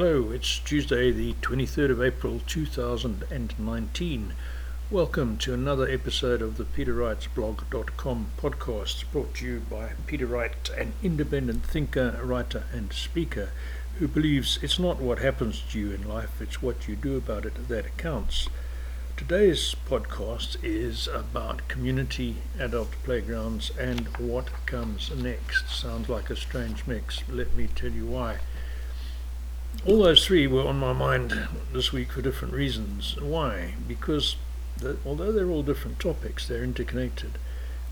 Hello, it's Tuesday, the 23rd of April 2019. Welcome to another episode of the PeterWright'sBlog.com podcast brought to you by Peter Wright, an independent thinker, writer, and speaker who believes it's not what happens to you in life, it's what you do about it that counts. Today's podcast is about community adult playgrounds and what comes next. Sounds like a strange mix. Let me tell you why. All those three were on my mind this week for different reasons. Why? Because the, although they're all different topics, they're interconnected.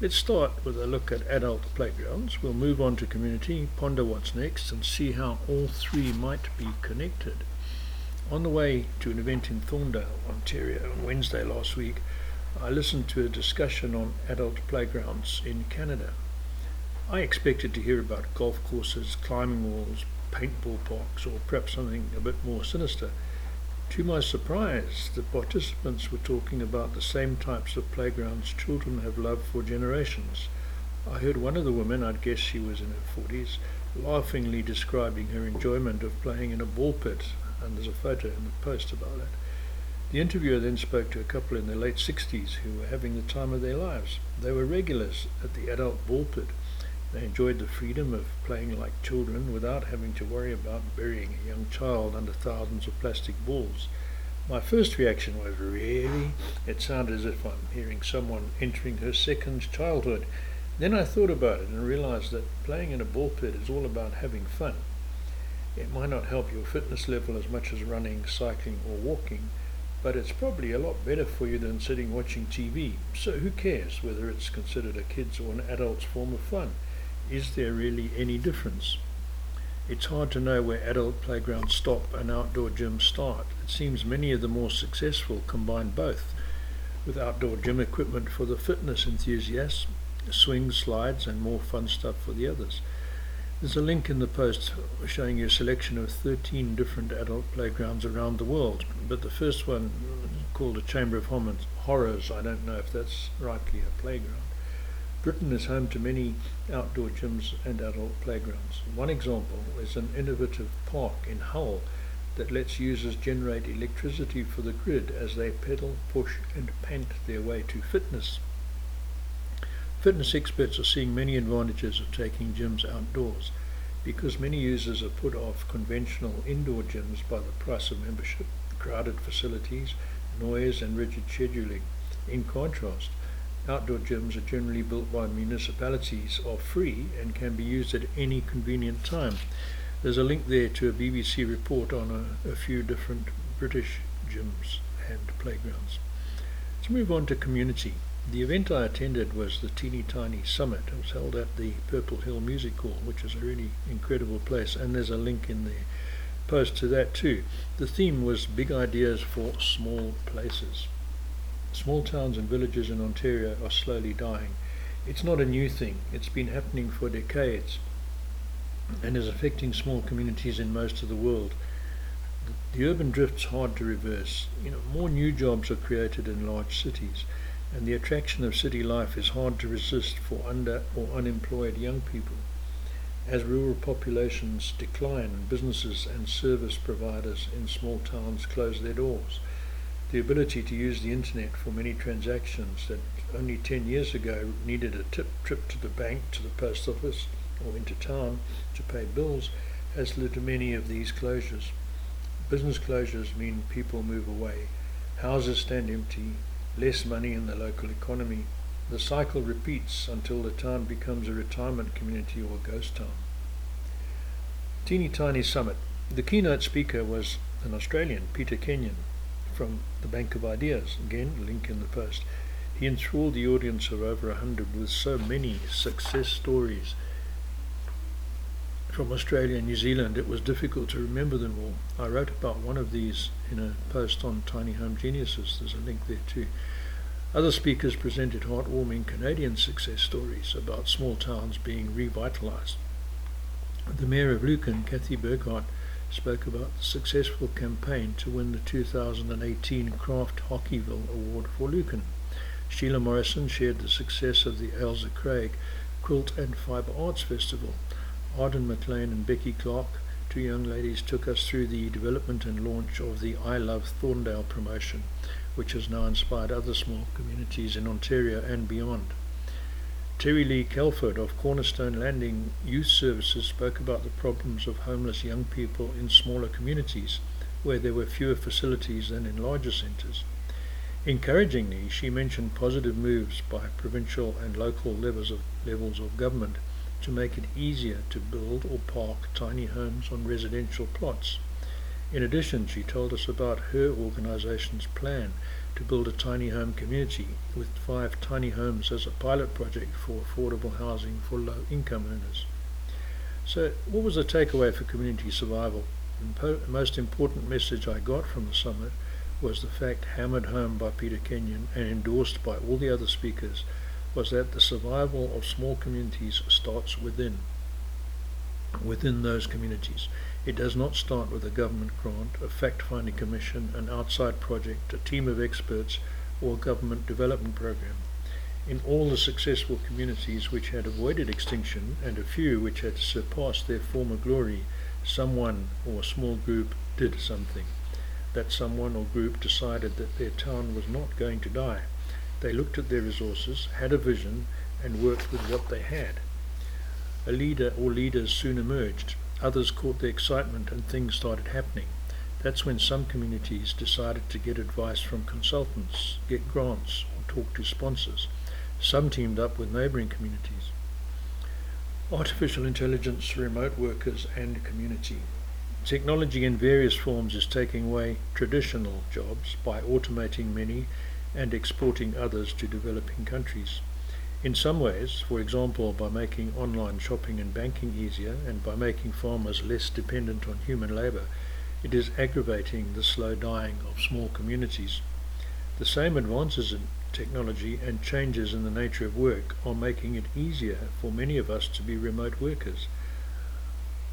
Let's start with a look at adult playgrounds. We'll move on to community, ponder what's next, and see how all three might be connected. On the way to an event in Thorndale, Ontario, on Wednesday last week, I listened to a discussion on adult playgrounds in Canada. I expected to hear about golf courses, climbing walls, paintball parks, or perhaps something a bit more sinister. To my surprise, the participants were talking about the same types of playgrounds children have loved for generations. I heard one of the women, I'd guess she was in her 40s, laughingly describing her enjoyment of playing in a ball pit, and there's a photo in the post about it. The interviewer then spoke to a couple in their late 60s who were having the time of their lives. They were regulars at the adult ball pit they enjoyed the freedom of playing like children without having to worry about burying a young child under thousands of plastic balls. My first reaction was, really? It sounded as if I'm hearing someone entering her second childhood. Then I thought about it and realized that playing in a ball pit is all about having fun. It might not help your fitness level as much as running, cycling, or walking, but it's probably a lot better for you than sitting watching TV. So who cares whether it's considered a kid's or an adult's form of fun? Is there really any difference? It's hard to know where adult playgrounds stop and outdoor gyms start. It seems many of the more successful combine both, with outdoor gym equipment for the fitness enthusiasts, swings, slides, and more fun stuff for the others. There's a link in the post showing you a selection of 13 different adult playgrounds around the world, but the first one, called a Chamber of Horrors, I don't know if that's rightly a playground. Britain is home to many outdoor gyms and adult playgrounds. One example is an innovative park in Hull that lets users generate electricity for the grid as they pedal, push and pant their way to fitness. Fitness experts are seeing many advantages of taking gyms outdoors because many users are put off conventional indoor gyms by the price of membership, crowded facilities, noise and rigid scheduling. In contrast, Outdoor gyms are generally built by municipalities, are free, and can be used at any convenient time. There's a link there to a BBC report on a, a few different British gyms and playgrounds. Let's move on to community. The event I attended was the Teeny Tiny Summit. It was held at the Purple Hill Music Hall, which is a really incredible place, and there's a link in the post to that too. The theme was Big Ideas for Small Places. Small towns and villages in Ontario are slowly dying. It's not a new thing. It's been happening for decades and is affecting small communities in most of the world. The urban drift's hard to reverse. You know, more new jobs are created in large cities, and the attraction of city life is hard to resist for under or unemployed young people. As rural populations decline, businesses and service providers in small towns close their doors the ability to use the internet for many transactions that only 10 years ago needed a tip, trip to the bank, to the post office, or into town to pay bills has led to many of these closures. Business closures mean people move away, houses stand empty, less money in the local economy. The cycle repeats until the town becomes a retirement community or a ghost town. Teeny Tiny Summit. The keynote speaker was an Australian, Peter Kenyon, from the Bank of Ideas. Again, link in the post. He enthralled the audience of over a hundred with so many success stories from Australia and New Zealand, it was difficult to remember them all. I wrote about one of these in a post on Tiny Home Geniuses. There's a link there too. Other speakers presented heartwarming Canadian success stories about small towns being revitalized. The Mayor of Lucan, Cathy Burghardt, spoke about the successful campaign to win the 2018 Kraft Hockeyville Award for Lucan. Sheila Morrison shared the success of the Ailsa Craig Quilt and Fibre Arts Festival. Arden McLean and Becky Clark two young ladies took us through the development and launch of the I Love Thorndale promotion, which has now inspired other small communities in Ontario and beyond. Terry Lee Kelford of Cornerstone Landing Youth Services spoke about the problems of homeless young people in smaller communities where there were fewer facilities than in larger centres. Encouragingly, she mentioned positive moves by provincial and local levels of, levels of government to make it easier to build or park tiny homes on residential plots. In addition, she told us about her organization's plan to build a tiny home community with five tiny homes as a pilot project for affordable housing for low income earners. So, what was the takeaway for community survival? The most important message I got from the summit was the fact hammered home by Peter Kenyon and endorsed by all the other speakers was that the survival of small communities starts within within those communities. It does not start with a government grant, a fact-finding commission, an outside project, a team of experts, or a government development program. In all the successful communities which had avoided extinction and a few which had surpassed their former glory, someone or a small group did something. That someone or group decided that their town was not going to die. They looked at their resources, had a vision, and worked with what they had. A leader or leaders soon emerged, Others caught the excitement and things started happening. That's when some communities decided to get advice from consultants, get grants, or talk to sponsors. Some teamed up with neighboring communities. Artificial intelligence, remote workers, and community. Technology in various forms is taking away traditional jobs by automating many and exporting others to developing countries. In some ways, for example, by making online shopping and banking easier and by making farmers less dependent on human labor, it is aggravating the slow dying of small communities. The same advances in technology and changes in the nature of work are making it easier for many of us to be remote workers.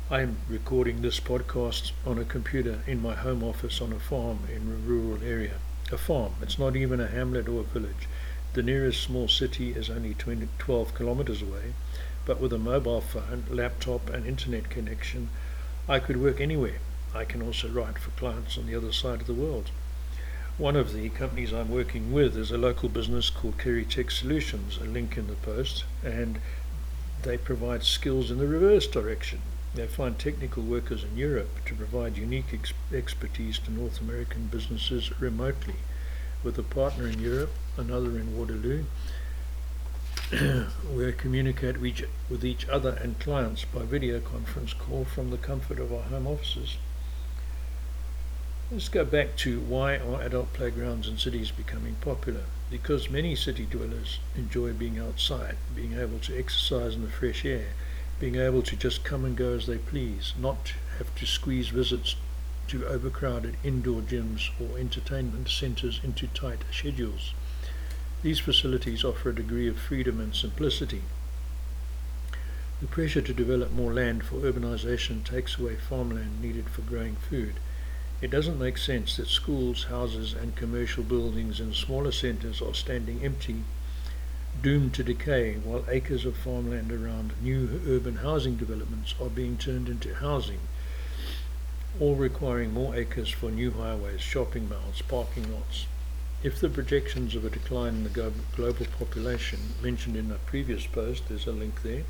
I am recording this podcast on a computer in my home office on a farm in a rural area. A farm, it's not even a hamlet or a village. The nearest small city is only 20, 12 kilometers away, but with a mobile phone, laptop, and internet connection, I could work anywhere. I can also write for clients on the other side of the world. One of the companies I'm working with is a local business called Kerry Tech Solutions, a link in the post, and they provide skills in the reverse direction. They find technical workers in Europe to provide unique ex- expertise to North American businesses remotely with a partner in Europe, another in Waterloo. we communicate with each other and clients by video conference call from the comfort of our home offices. Let's go back to why are adult playgrounds in cities becoming popular? Because many city dwellers enjoy being outside, being able to exercise in the fresh air, being able to just come and go as they please, not have to squeeze visits to overcrowded indoor gyms or entertainment centres into tight schedules. These facilities offer a degree of freedom and simplicity. The pressure to develop more land for urbanization takes away farmland needed for growing food. It doesn't make sense that schools, houses, and commercial buildings in smaller centres are standing empty, doomed to decay, while acres of farmland around new urban housing developments are being turned into housing all requiring more acres for new highways, shopping malls, parking lots. If the projections of a decline in the global population mentioned in a previous post, there's a link there,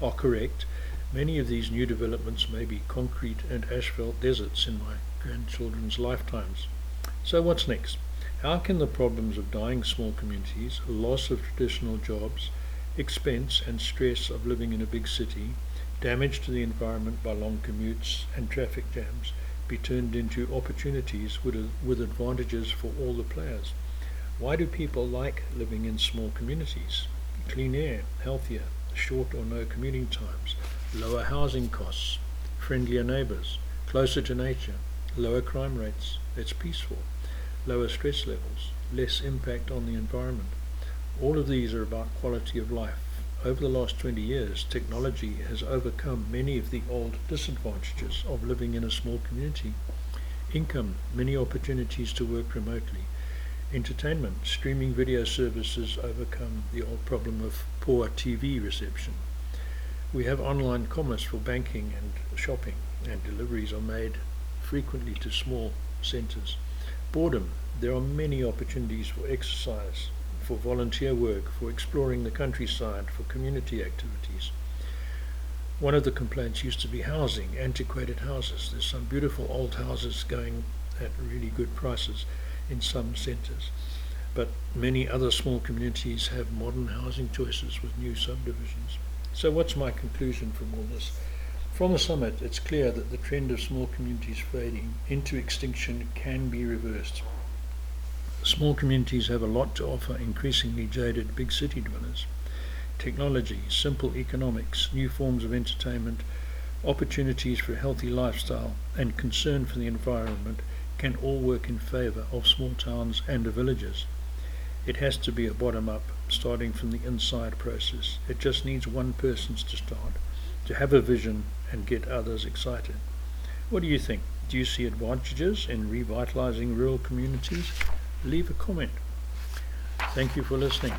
are correct, many of these new developments may be concrete and asphalt deserts in my grandchildren's lifetimes. So what's next? How can the problems of dying small communities, loss of traditional jobs, expense and stress of living in a big city, damage to the environment by long commutes and traffic jams be turned into opportunities with, with advantages for all the players. Why do people like living in small communities? Clean air, healthier, short or no commuting times, lower housing costs, friendlier neighbours, closer to nature, lower crime rates, it's peaceful, lower stress levels, less impact on the environment. All of these are about quality of life over the last 20 years, technology has overcome many of the old disadvantages of living in a small community. Income, many opportunities to work remotely. Entertainment, streaming video services overcome the old problem of poor TV reception. We have online commerce for banking and shopping. and deliveries are made frequently to small centres. Boredom. There are many opportunities for exercise, for volunteer work, for exploring the countryside, for community activities. One of the complaints used to be housing, antiquated houses. There's some beautiful old houses going at really good prices in some centres. But many other small communities have modern housing choices with new subdivisions. So, what's my conclusion from all this? From the summit, it's clear that the trend of small communities fading into extinction can be reversed. Small communities have a lot to offer increasingly jaded big city dwellers technology, simple economics, new forms of entertainment, opportunities for a healthy lifestyle, and concern for the environment can all work in favour of small towns and villages. It has to be a bottom up, starting from the inside process. It just needs one person to start, to have a vision and get others excited. What do you think? Do you see advantages in revitalising rural communities? Leave a comment. Thank you for listening.